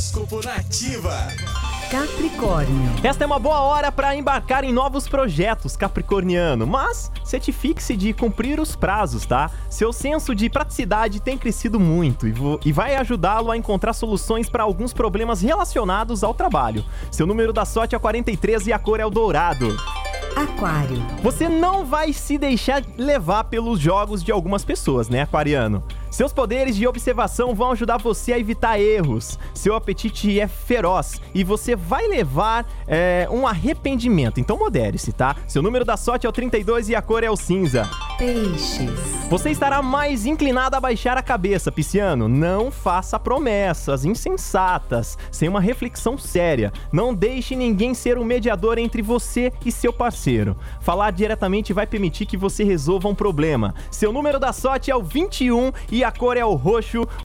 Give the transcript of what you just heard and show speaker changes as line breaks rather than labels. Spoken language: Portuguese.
Horóscopo Nativa.
Capricórnio.
Esta é uma boa hora para embarcar em novos projetos, Capricorniano, mas certifique-se de cumprir os prazos, tá? Seu senso de praticidade tem crescido muito e, e vai ajudá-lo a encontrar soluções para alguns problemas relacionados ao trabalho. Seu número da sorte é o 43 e a cor é o dourado.
Aquário.
Você não vai se deixar levar pelos jogos de algumas pessoas, né, Aquariano? Seus poderes de observação vão ajudar você a evitar erros. Seu apetite é feroz e você vai levar é, um arrependimento. Então modere-se, tá? Seu número da sorte é o 32 e a cor é o cinza.
Peixes.
Você estará mais inclinado a baixar a cabeça, Pisciano. Não faça promessas insensatas, sem uma reflexão séria. Não deixe ninguém ser o mediador entre você e seu parceiro. Falar diretamente vai permitir que você resolva um problema. Seu número da sorte é o 21 e a cor é o roxo.